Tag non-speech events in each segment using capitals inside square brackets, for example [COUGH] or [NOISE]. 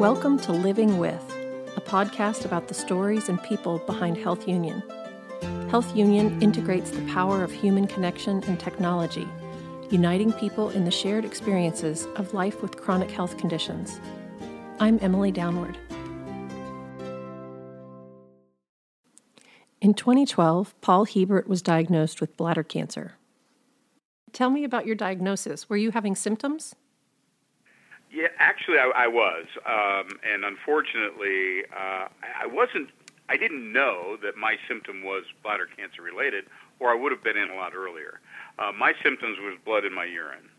Welcome to Living With, a podcast about the stories and people behind Health Union. Health Union integrates the power of human connection and technology, uniting people in the shared experiences of life with chronic health conditions. I'm Emily Downward. In 2012, Paul Hebert was diagnosed with bladder cancer. Tell me about your diagnosis. Were you having symptoms? Yeah, actually, I, I was, um, and unfortunately, uh, I wasn't. I didn't know that my symptom was bladder cancer related, or I would have been in a lot earlier. Uh, my symptoms was blood in my urine,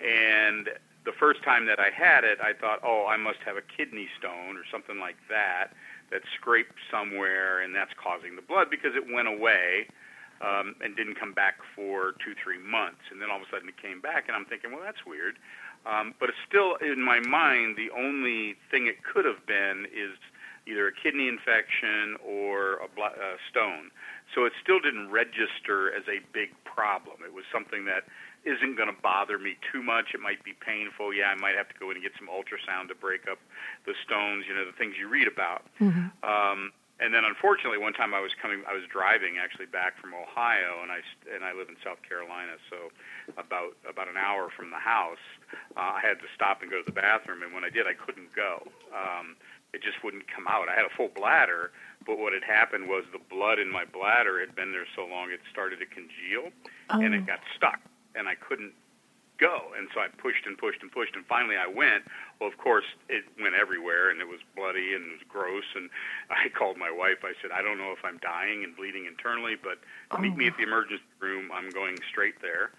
and the first time that I had it, I thought, oh, I must have a kidney stone or something like that that scraped somewhere, and that's causing the blood because it went away. Um, and didn't come back for two, three months. And then all of a sudden it came back, and I'm thinking, well, that's weird. Um, but it's still in my mind the only thing it could have been is either a kidney infection or a bl- uh, stone. So it still didn't register as a big problem. It was something that isn't going to bother me too much. It might be painful. Yeah, I might have to go in and get some ultrasound to break up the stones. You know, the things you read about. Mm-hmm. Um, and then unfortunately one time I was coming I was driving actually back from Ohio and I and I live in South Carolina so about about an hour from the house uh, I had to stop and go to the bathroom and when I did I couldn't go um it just wouldn't come out I had a full bladder but what had happened was the blood in my bladder had been there so long it started to congeal oh. and it got stuck and I couldn't go. And so I pushed and pushed and pushed, and finally I went. Well, of course, it went everywhere, and it was bloody and it was gross. And [LAUGHS] I called my wife. I said, I don't know if I'm dying and bleeding internally, but oh. meet me at the emergency room. I'm going straight there.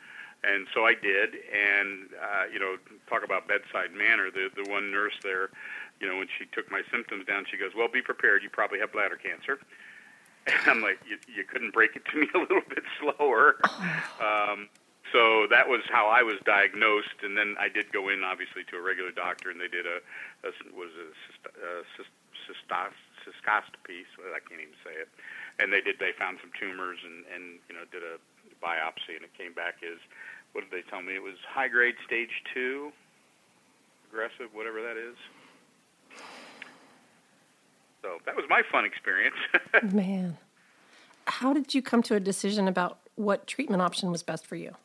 And so I did, and uh, you know, talk about bedside manner. The the one nurse there, you know, when she took my symptoms down, she goes, "Well, be prepared. You probably have bladder cancer." [LAUGHS] And I'm like, "You, you couldn't break it to me [LAUGHS] a little bit slower." Oh. Um, so that was how I was diagnosed, and then I did go in obviously to a regular doctor, and they did a, a was a, a cystoscopy. So I can't even say it. And they did. They found some tumors, and and you know did a biopsy, and it came back as what did they tell me? It was high grade stage two, aggressive, whatever that is. So that was my fun experience. [LAUGHS] Man, how did you come to a decision about what treatment option was best for you?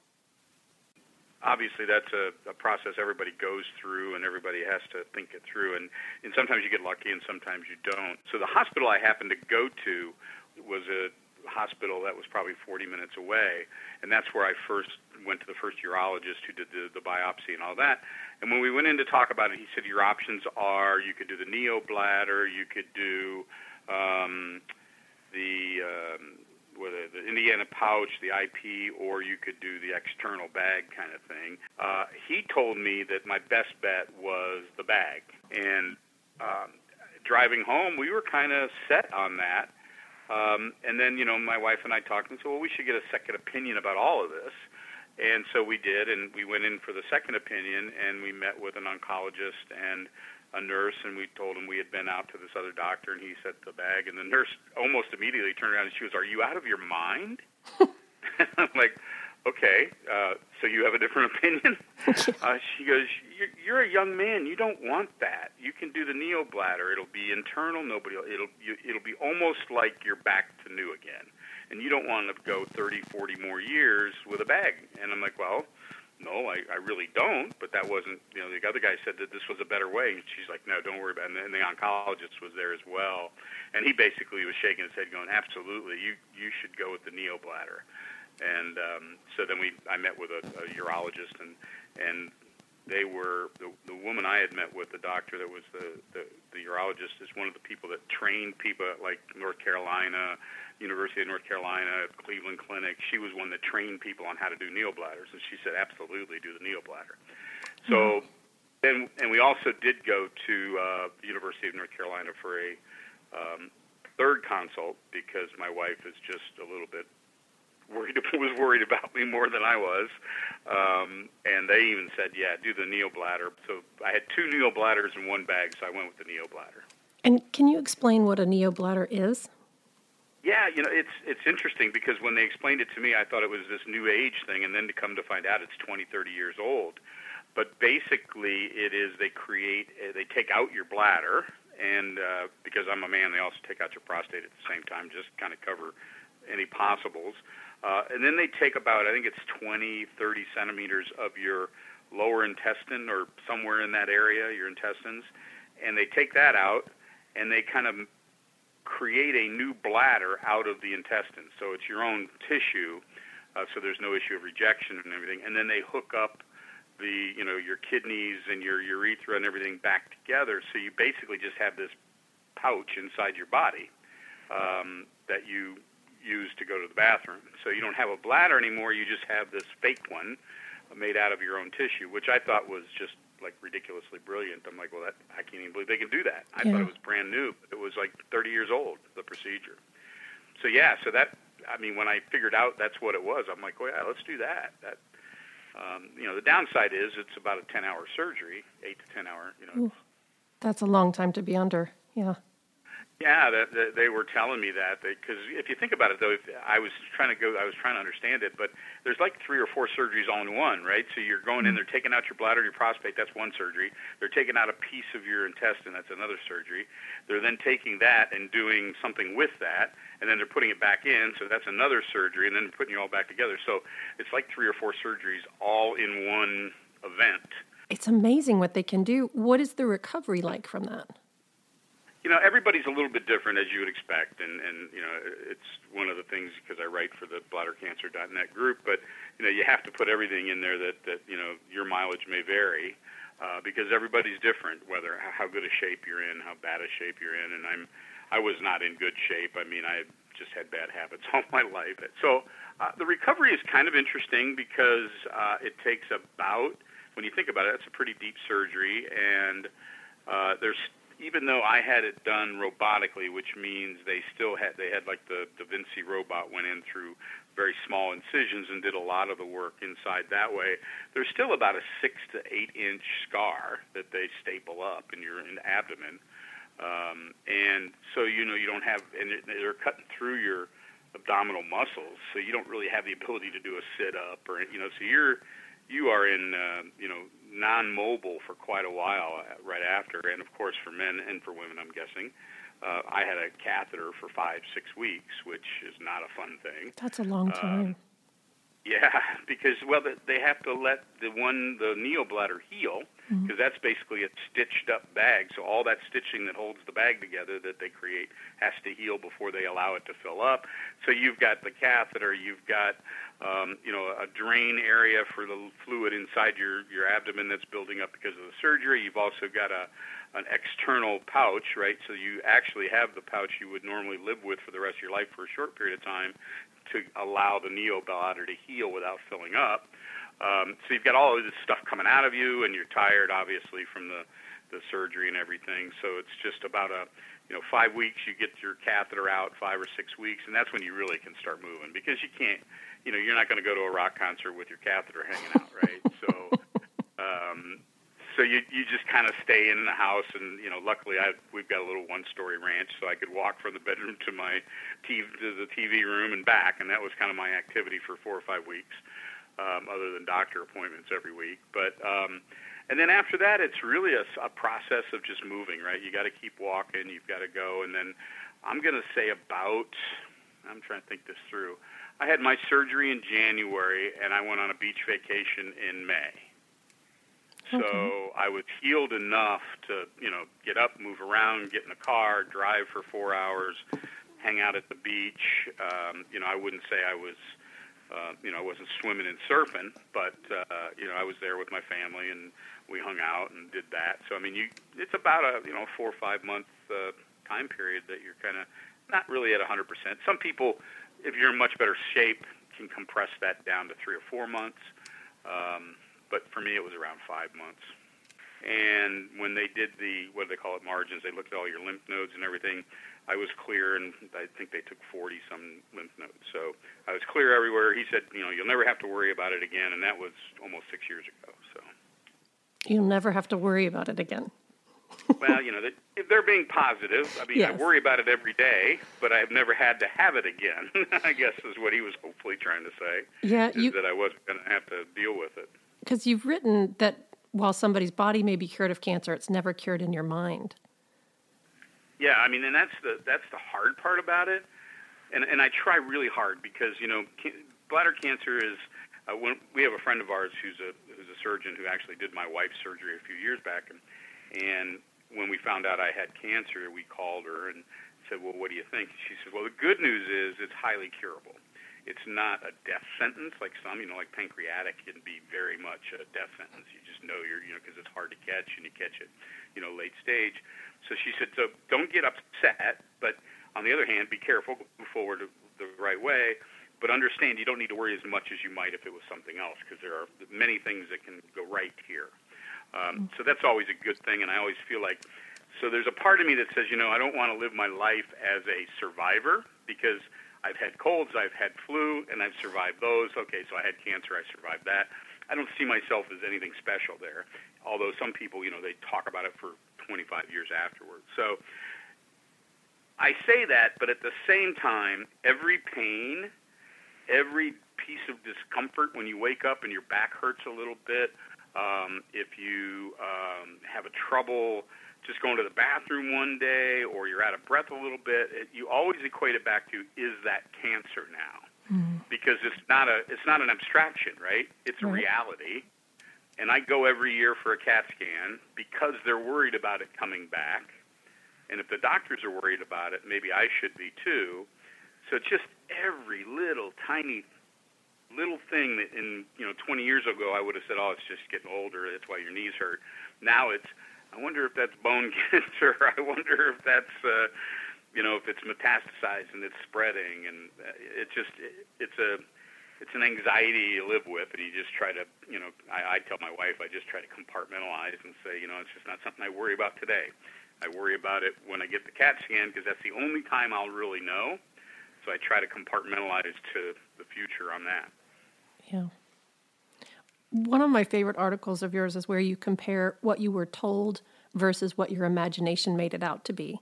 obviously that's a, a process everybody goes through and everybody has to think it through and, and sometimes you get lucky and sometimes you don't so the hospital i happened to go to was a hospital that was probably 40 minutes away and that's where i first went to the first urologist who did the, the biopsy and all that and when we went in to talk about it he said your options are you could do the neobladder you could do um, the um, with the Indiana pouch, the IP, or you could do the external bag kind of thing. Uh, he told me that my best bet was the bag. And um, driving home, we were kind of set on that. Um, and then, you know, my wife and I talked and said, well, we should get a second opinion about all of this. And so we did, and we went in for the second opinion, and we met with an oncologist and a nurse and we told him we had been out to this other doctor and he said the bag and the nurse almost immediately turned around and she goes, Are you out of your mind? [LAUGHS] I'm like, Okay, uh, so you have a different [LAUGHS] opinion? [LAUGHS] uh, she goes, you're, you're a young man. You don't want that. You can do the neobladder. It'll be internal. Nobody. It'll you, it'll be almost like you're back to new again, and you don't want to go 30, 40 more years with a bag. And I'm like, well, no, I, I really don't. But that wasn't, you know, the other guy said that this was a better way. And she's like, no, don't worry about it. And the oncologist was there as well. And he basically was shaking his head going, absolutely, you, you should go with the neobladder. And um, so then we, I met with a, a urologist and, and they were the, the woman I had met with, the doctor that was the, the the urologist, is one of the people that trained people at like North Carolina, University of North Carolina, Cleveland Clinic. She was one that trained people on how to do neobladders, and she said absolutely do the neobladder. So, mm-hmm. and and we also did go to uh, the University of North Carolina for a um, third consult because my wife is just a little bit worried [LAUGHS] was worried about me more than I was, um, and they even said, "Yeah, do the neobladder." So I had two neobladders in one bag, so I went with the neobladder. And can you explain what a neobladder is? Yeah, you know, it's it's interesting because when they explained it to me, I thought it was this new age thing, and then to come to find out, it's 20, 30 years old. but basically, it is they create, uh, they take out your bladder, and uh, because I'm a man, they also take out your prostate at the same time, just kind of cover any possibles. Uh, and then they take about, I think it's 20, 30 centimeters of your lower intestine or somewhere in that area, your intestines, and they take that out and they kind of create a new bladder out of the intestines. So it's your own tissue, uh, so there's no issue of rejection and everything. And then they hook up the, you know, your kidneys and your urethra and everything back together. So you basically just have this pouch inside your body um, that you use to go to the bathroom. So you don't have a bladder anymore. You just have this fake one made out of your own tissue, which I thought was just like ridiculously brilliant. I'm like, well, that I can't even believe they can do that. I yeah. thought it was brand new. It was like 30 years old, the procedure. So yeah, so that I mean, when I figured out that's what it was, I'm like, well, yeah, let's do that. That um, you know, the downside is it's about a 10 hour surgery, eight to 10 hour. You know, Ooh, that's a long time to be under. Yeah. Yeah, that, that they were telling me that because if you think about it, though, if I was trying to go, I was trying to understand it, but there's like three or four surgeries all in one, right? So you're going in, mm-hmm. they're taking out your bladder, your prostate, that's one surgery. They're taking out a piece of your intestine, that's another surgery. They're then taking that and doing something with that, and then they're putting it back in, so that's another surgery, and then putting you all back together. So it's like three or four surgeries all in one event. It's amazing what they can do. What is the recovery like from that? You know, everybody's a little bit different as you would expect, and and you know, it's one of the things because I write for the BladderCancer.net group. But you know, you have to put everything in there that that you know your mileage may vary uh, because everybody's different. Whether how good a shape you're in, how bad a shape you're in, and I'm I was not in good shape. I mean, I just had bad habits [LAUGHS] all my life. So uh, the recovery is kind of interesting because uh, it takes about when you think about it, that's a pretty deep surgery, and uh, there's even though I had it done robotically, which means they still had they had like the Da Vinci robot went in through very small incisions and did a lot of the work inside that way. There's still about a six to eight inch scar that they staple up in your in abdomen, um, and so you know you don't have and they're cutting through your abdominal muscles, so you don't really have the ability to do a sit up or you know so you're you are in uh, you know non-mobile for quite a while uh, right after, and of course for men and for women, I'm guessing. Uh, I had a catheter for five, six weeks, which is not a fun thing. That's a long uh, time. Yeah, [LAUGHS] because well, they have to let the one the neobladder heal because mm-hmm. that's basically a stitched up bag. So all that stitching that holds the bag together that they create has to heal before they allow it to fill up. So you've got the catheter, you've got um, you know a drain area for the fluid inside your your abdomen that's building up because of the surgery. You've also got a an external pouch, right? So you actually have the pouch you would normally live with for the rest of your life for a short period of time to allow the neobladder to heal without filling up. Um, so you've got all of this stuff coming out of you, and you're tired, obviously, from the the surgery and everything. So it's just about a you know five weeks. You get your catheter out, five or six weeks, and that's when you really can start moving because you can't. You know, you're not going to go to a rock concert with your catheter hanging out, right? so. [LAUGHS] Um, so you you just kind of stay in the house, and you know, luckily I we've got a little one-story ranch, so I could walk from the bedroom to my TV to the TV room and back, and that was kind of my activity for four or five weeks, um, other than doctor appointments every week. But um, and then after that, it's really a, a process of just moving, right? You got to keep walking, you've got to go, and then I'm to say about I'm trying to think this through. I had my surgery in January, and I went on a beach vacation in May. So okay. I was healed enough to, you know, get up, move around, get in the car, drive for four hours, hang out at the beach. Um, you know, I wouldn't say I was, uh, you know, I wasn't swimming and surfing, but uh, you know, I was there with my family and we hung out and did that. So I mean, you, it's about a, you know, four or five month uh, time period that you're kind of not really at 100%. Some people, if you're in much better shape, can compress that down to three or four months. Um, but for me, it was around five months. And when they did the what do they call it margins, they looked at all your lymph nodes and everything. I was clear, and I think they took 40 some lymph nodes. So I was clear everywhere. He said, you know, you'll never have to worry about it again, and that was almost six years ago. So you'll never have to worry about it again. [LAUGHS] well, you know, if they're being positive, I mean, yes. I worry about it every day, but I've never had to have it again. [LAUGHS] I guess is what he was hopefully trying to say. Yeah, you, that I wasn't going to have to deal with it because you've written that while somebody's body may be cured of cancer, it's never cured in your mind. Yeah, I mean, and that's the that's the hard part about it, and and I try really hard because you know bladder cancer is uh, when we have a friend of ours who's a who's a surgeon who actually did my wife's surgery a few years back, and and when we found out I had cancer, we called her and said, "Well, what do you think?" She said, "Well, the good news is it's highly curable. It's not a death sentence like some, you know, like pancreatic can be very much a death sentence. You just know you're, you know, because it's hard to catch and you catch it, you know, late stage." So she said, "So don't get upset, but on the other hand, be careful, move forward the right way." but understand you don't need to worry as much as you might if it was something else because there are many things that can go right here. Um, so that's always a good thing, and I always feel like so there's a part of me that says, you know, I don't want to live my life as a survivor because I've had colds, I've had flu, and I've survived those. Okay, so I had cancer, I survived that. I don't see myself as anything special there. Although some people, you know, they talk about it for 25 years afterwards. So I say that, but at the same time, every pain every piece of discomfort when you wake up and your back hurts a little bit, um, if you um, have a trouble just going to the bathroom one day or you're out of breath a little bit, it, you always equate it back to is that cancer now? Mm-hmm. Because it's not a it's not an abstraction, right? It's right. a reality. And I go every year for a CAT scan because they're worried about it coming back. And if the doctors are worried about it, maybe I should be too. So just every little tiny little thing that in you know 20 years ago I would have said, oh, it's just getting older. That's why your knees hurt. Now it's I wonder if that's bone [LAUGHS] cancer. I wonder if that's uh, you know if it's metastasized and it's spreading, and uh, it just it, it's a it's an anxiety you live with, and you just try to you know I, I tell my wife I just try to compartmentalize and say you know it's just not something I worry about today. I worry about it when I get the CAT scan because that's the only time I'll really know. So I try to compartmentalize to the future on that. Yeah. One of my favorite articles of yours is where you compare what you were told versus what your imagination made it out to be.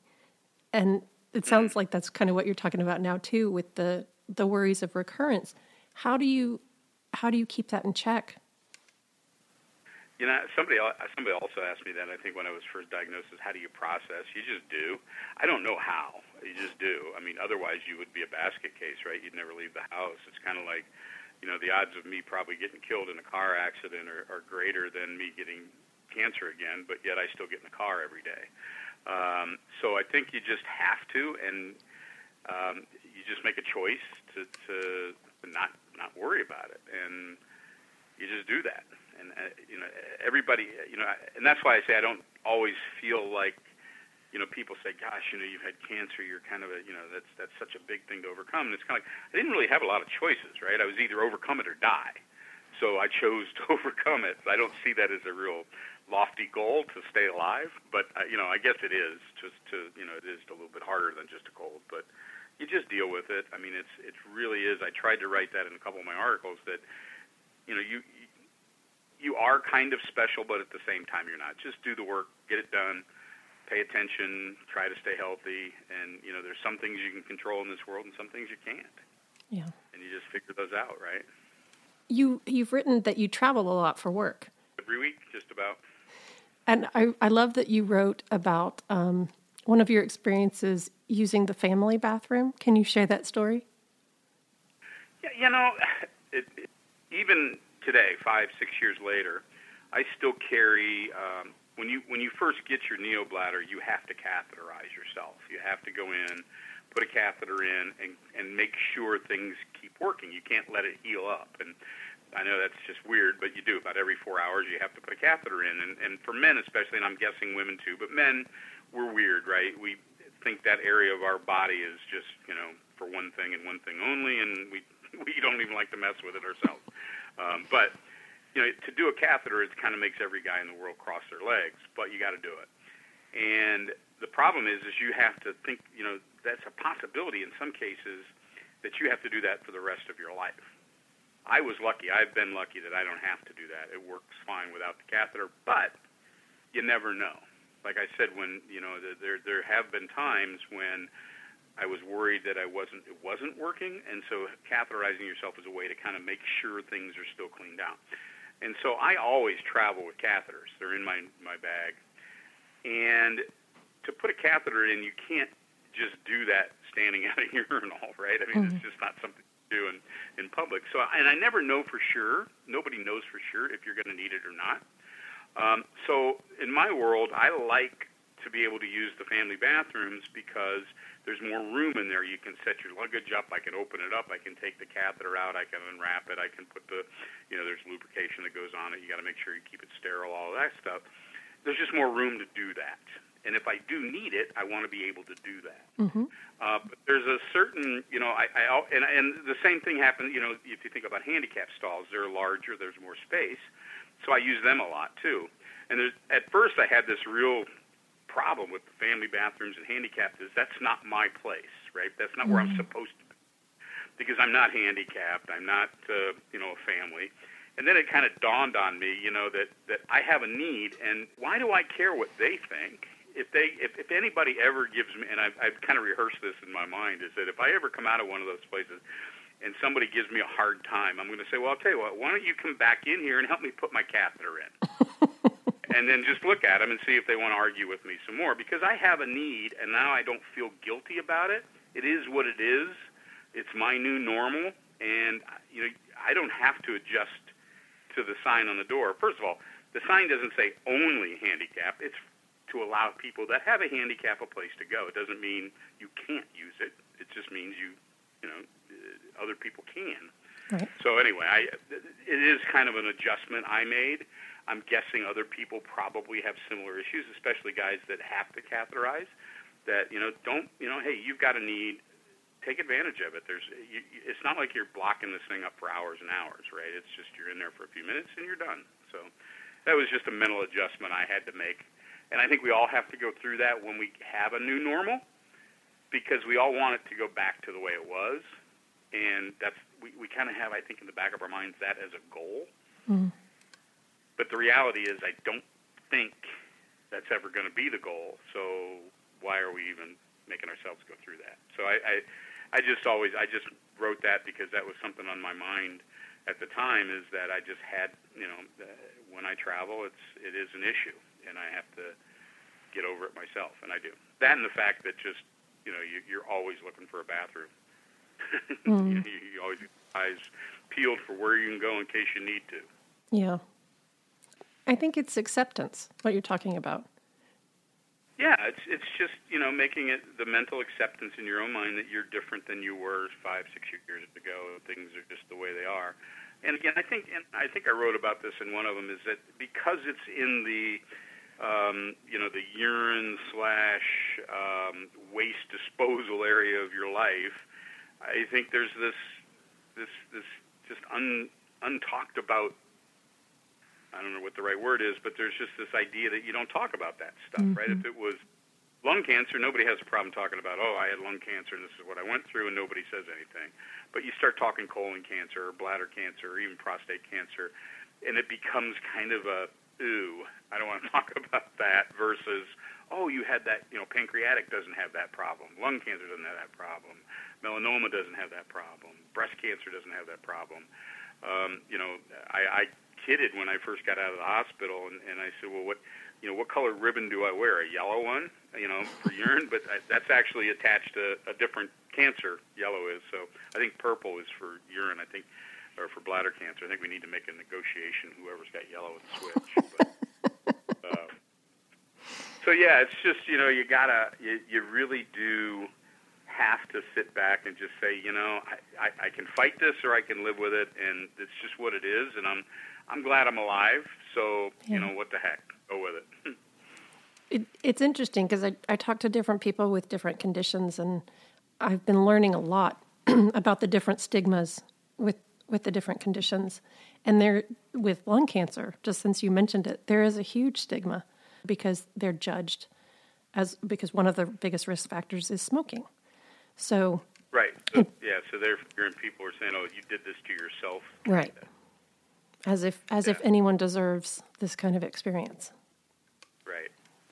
And it sounds like that's kind of what you're talking about now too with the the worries of recurrence. How do you how do you keep that in check? You know, somebody somebody also asked me that. I think when I was first diagnosed, is how do you process? You just do. I don't know how. You just do. I mean, otherwise you would be a basket case, right? You'd never leave the house. It's kind of like, you know, the odds of me probably getting killed in a car accident are, are greater than me getting cancer again. But yet I still get in the car every day. Um, so I think you just have to, and um, you just make a choice to, to not not worry about it, and you just do that and uh, you know everybody you know and that's why I say I don't always feel like you know people say gosh you know you've had cancer you're kind of a you know that's that's such a big thing to overcome. And it's kind of like I didn't really have a lot of choices right? I was either overcome it or die. So I chose to [LAUGHS] overcome it. I don't see that as a real lofty goal to stay alive but uh, you know I guess it is just to you know it is a little bit harder than just a cold but you just deal with it. I mean it's it really is. I tried to write that in a couple of my articles that you know you you are kind of special, but at the same time you're not. Just do the work, get it done, pay attention, try to stay healthy, and you know there's some things you can control in this world and some things you can't. Yeah. And you just figure those out, right? You you've written that you travel a lot for work. Every week, just about. And I I love that you wrote about um, one of your experiences using the family bathroom. Can you share that story? Yeah, you know, [SIGHS] it, it, even today, five, six years later, I still carry. Um, when you when you first get your neobladder, you have to catheterize yourself. You have to go in, put a catheter in, and and make sure things keep working. You can't let it heal up. And I know that's just weird, but you do. About every four hours, you have to put a catheter in. And and for men especially, and I'm guessing women too, but men, we're weird, right? We think that area of our body is just you know for one thing and one thing only, and we [LAUGHS] we don't even like to mess with it ourselves. Um, but you know, to do a catheter, it kind of makes every guy in the world cross their legs. But you got to do it. And the problem is, is you have to think. You know, that's a possibility in some cases that you have to do that for the rest of your life. I was lucky. I've been lucky that I don't have to do that. It works fine without the catheter, but you never know. Like I said, when you know, there there have been times when I was worried that I wasn't it wasn't working, and so catheterizing yourself is a way to kind of make sure things are still cleaned out. And so I always travel with catheters. They're in my my bag. And to put a catheter in, you can't just do that standing [LAUGHS] at a urinal, right? I mean, mm-hmm. it's just not something you do in, in public. So, and I never know for sure. Nobody knows for sure if you're going to need it or not. Um, so, in my world, I like to be able to use the family bathrooms because there's more room in there. You can set your luggage up. I can open it up. I can take the catheter out. I can unwrap it. I can put the, you know, there's lubrication that goes on it. You got to make sure you keep it sterile. All of that stuff. There's just more room to do that. And if I do need it, I want to be able to do that. Mm-hmm. Uh, but there's a certain, you know, I, I and and the same thing happens. You know, if you think about handicap stalls, they're larger. There's more space, so I use them a lot too. And there's, at first, I had this real problem with the family bathrooms and handicapped is that's not my place, right? That's not where I'm mm-hmm. supposed to be because I'm not handicapped. I'm not, uh, you know, a family. And then it kind of dawned on me, you know, that that I have a need, and why do I care what they think? If they, if, if anybody ever gives me, and I've, I've kind of rehearsed this in my mind, is that if I ever come out of one of those places and somebody gives me a hard time, I'm going to say, well, I'll tell you what, why don't you come back in here and help me put my catheter in? And then just look at them and see if they want to argue with me some more because I have a need and now I don't feel guilty about it. It is what it is. It's my new normal and uh, you know I don't have to adjust to the sign on the door. First of all, the sign doesn't say only handicap. It's to allow people that have a handicap a place to go. It doesn't mean you can't use it. It just means you, you know, uh, other people can. Right. So anyway, I, it is kind of an adjustment I made. I'm guessing other people probably have similar issues, especially guys that have to catheterize. That you know, don't you know? Hey, you've got a need. Take advantage of it. There's, you, it's not like you're blocking this thing up for hours and hours, right? It's just you're in there for a few minutes and you're done. So that was just a mental adjustment I had to make, and I think we all have to go through that when we have a new normal, because we all want it to go back to the way it was, and that's we, we kind of have, I think, in the back of our minds that as a goal. Mm. But the reality is, I don't think that's ever going to be the goal. So why are we even making ourselves go through that? So I, I, I just always, I just wrote that because that was something on my mind at the time. Is that I just had, you know, uh, when I travel, it's it is an issue, and I have to get over it myself, and I do. That and the fact that just, you know, you, you're always looking for a bathroom. Mm. [LAUGHS] you, you always eyes peeled for where you can go in case you need to. Yeah. I think it's acceptance, what you're talking about. Yeah, it's it's just you know making it the mental acceptance in your own mind that you're different than you were five six years ago. Things are just the way they are. And again, I think and I think I wrote about this in one of them is that because it's in the um, you know the urine slash um, waste disposal area of your life, I think there's this this this just un, untalked about I don't know what the right word is, but there's just this idea that you don't talk about that stuff, mm-hmm. right? If it was lung cancer, nobody has a problem talking about, oh, I had lung cancer and this is what I went through, and nobody says anything. But you start talking colon cancer or bladder cancer or even prostate cancer, and it becomes kind of a, ooh, I don't want to [LAUGHS] talk about that versus, oh, you had that, you know, pancreatic doesn't have that problem, lung cancer doesn't have that problem, melanoma doesn't have that problem, breast cancer doesn't have that problem. Um, you know, I, I kidded when I first got out of the hospital, and, and I said, "Well, what, you know, what color ribbon do I wear? A yellow one, you know, for [LAUGHS] urine, but I, that's actually attached to a different cancer. Yellow is so. I think purple is for urine. I think, or for bladder cancer. I think we need to make a negotiation. Whoever's got yellow would switch. but, uh, [LAUGHS] so yeah, it's just you know you gotta you, you really do have to sit back and just say, you know, I, I, I can fight this or I can live with it, and it's just what it is, and I'm I'm glad I'm alive. So yeah. you know what the heck, go with it. [LAUGHS] it it's interesting because I I talk to different people with different conditions, and I've been learning a lot [CLEARS THROAT] about the different stigmas with with the different conditions, and there with lung cancer. Just since you mentioned it, there is a huge stigma because they're judged as because one of the biggest risk factors is smoking. So right, so, yeah. So they're hearing people are saying, "Oh, you did this to yourself." Right as if as yeah. if anyone deserves this kind of experience. Right.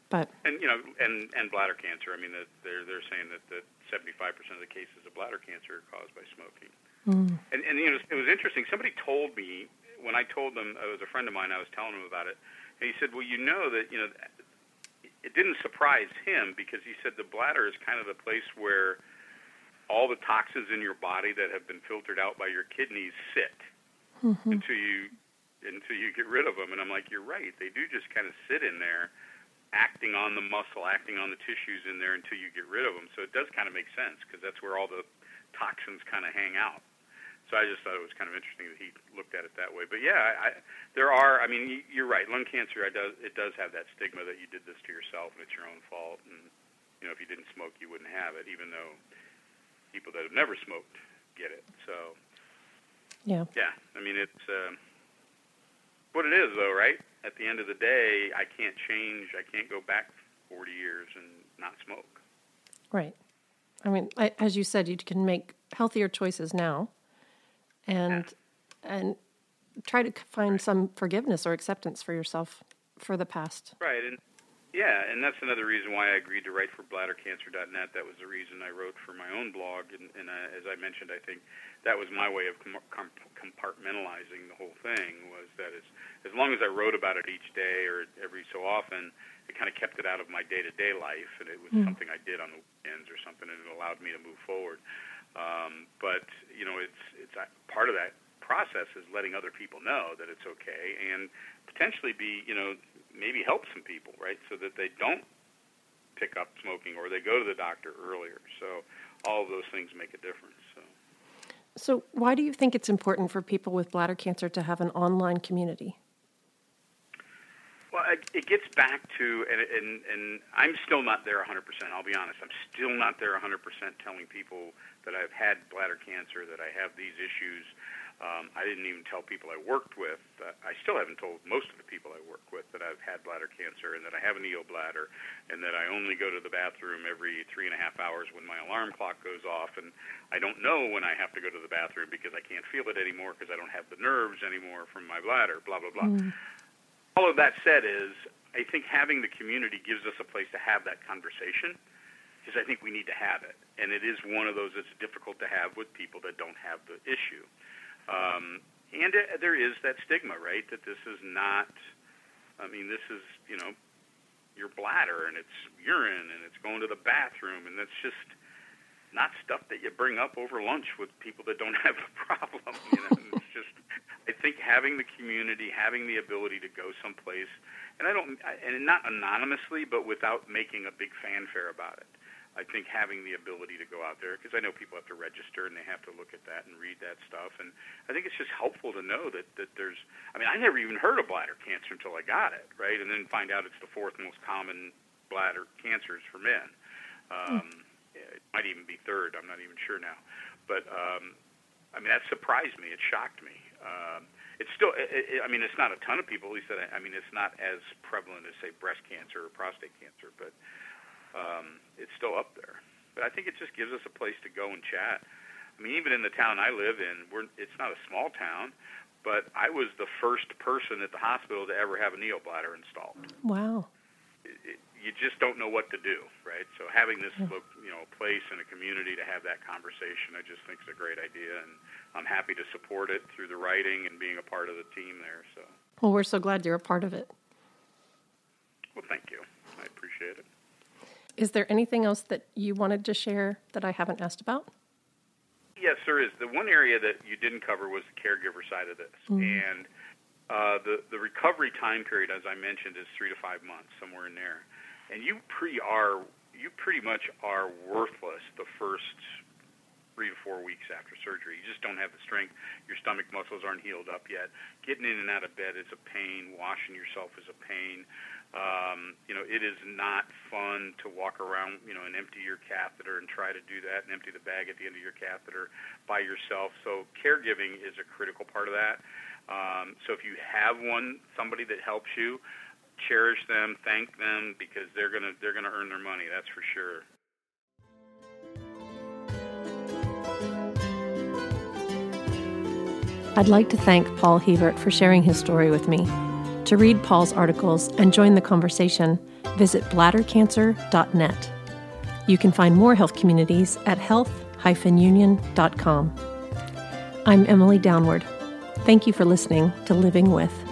But and you know, and and bladder cancer. I mean, they're they're saying that that seventy five percent of the cases of bladder cancer are caused by smoking. Mm. And and you know, it was interesting. Somebody told me when I told them, it was a friend of mine, I was telling him about it, and he said, "Well, you know that you know." It didn't surprise him because he said the bladder is kind of the place where all the toxins in your body that have been filtered out by your kidneys sit mm-hmm. until you until you get rid of them. And I'm like, you're right. They do just kind of sit in there, acting on the muscle, acting on the tissues in there until you get rid of them. So it does kind of make sense because that's where all the toxins kind of hang out. So I just thought it was kind of interesting that he looked at it that way. But yeah, I, there are. I mean, you're right. Lung cancer, it does it does have that stigma that you did this to yourself and it's your own fault. And you know, if you didn't smoke, you wouldn't have it. Even though people that have never smoked get it. So yeah, yeah. I mean, it's uh, what it is, though, right? At the end of the day, I can't change. I can't go back 40 years and not smoke. Right. I mean, as you said, you can make healthier choices now and yeah. and try to find some forgiveness or acceptance for yourself for the past. Right, and yeah, and that's another reason why I agreed to write for bladdercancer.net. That was the reason I wrote for my own blog, and, and uh, as I mentioned, I think that was my way of com- com- compartmentalizing the whole thing. Was that as as long as I wrote about it each day or every so often, it kind of kept it out of my day to day life, and it was mm. something I did on the weekends or something, and it allowed me to move forward. Um, but you know, it's it's part of that process is letting other people know that it's okay and potentially be you know maybe help some people right so that they don't pick up smoking or they go to the doctor earlier. So all of those things make a difference. So. So, why do you think it's important for people with bladder cancer to have an online community? Well, it gets back to, and, and, and I'm still not there 100%. I'll be honest. I'm still not there 100% telling people that I've had bladder cancer, that I have these issues. Um, I didn't even tell people I worked with. Uh, I still haven't told most of the people I work with that I've had bladder cancer and that I have a neobladder and that I only go to the bathroom every three and a half hours when my alarm clock goes off. And I don't know when I have to go to the bathroom because I can't feel it anymore because I don't have the nerves anymore from my bladder, blah, blah, blah. Mm all of that said is I think having the community gives us a place to have that conversation because I think we need to have it. And it is one of those that's difficult to have with people that don't have the issue. Um, and it, there is that stigma, right? That this is not, I mean, this is, you know, your bladder and it's urine and it's going to the bathroom and that's just not stuff that you bring up over lunch with people that don't [LAUGHS] have the problem. You know, it's just I think having the community, having the ability to go someplace, and I don't, and not anonymously, but without making a big fanfare about it. I think having the ability to go out there, because I know people have to register and they have to look at that and read that stuff, and I think it's just helpful to know that that there's. I mean, I never even heard of bladder cancer until I got it, right, and then find out it's the fourth most common bladder cancers for men. Um, mm. It might even be third. I'm not even sure now, but um, I mean that surprised me. It shocked me. Um, it's still, it, it, I mean, it's not a ton of people. At least, that I, I mean, it's not as prevalent as say breast cancer or prostate cancer, but um, it's still up there. But I think it just gives us a place to go and chat. I mean, even in the town I live in, we're, it's not a small town, but I was the first person at the hospital to ever have a neobladder installed. Wow. It, it, you just don't know what to do, right? So having this, you know, place and a community to have that conversation, I just think is a great idea, and I'm happy to support it through the writing and being a part of the team there. So. Well, we're so glad you're a part of it. Well, thank you. I appreciate it. Is there anything else that you wanted to share that I haven't asked about? Yes, there is. The one area that you didn't cover was the caregiver side of this, mm. and uh, the the recovery time period, as I mentioned, is three to five months, somewhere in there and you pretty are you pretty much are worthless the first three to four weeks after surgery. You just don't have the strength. Your stomach muscles aren't healed up yet. Getting in and out of bed is a pain. Washing yourself is a pain. Um, you know, it is not fun to walk around, you know, and empty your catheter and try to do that and empty the bag at the end of your catheter by yourself. So caregiving is a critical part of that. Um, so if you have one, somebody that helps you, cherish them, thank them because they're gonna they're gonna earn their money. That's for sure. I'd like to thank Paul Hebert for sharing his story with me. To read Paul's articles and join the conversation, visit bladdercancer.net. You can find more health communities at health-union.com. I'm Emily Downward. Thank you for listening to Living With.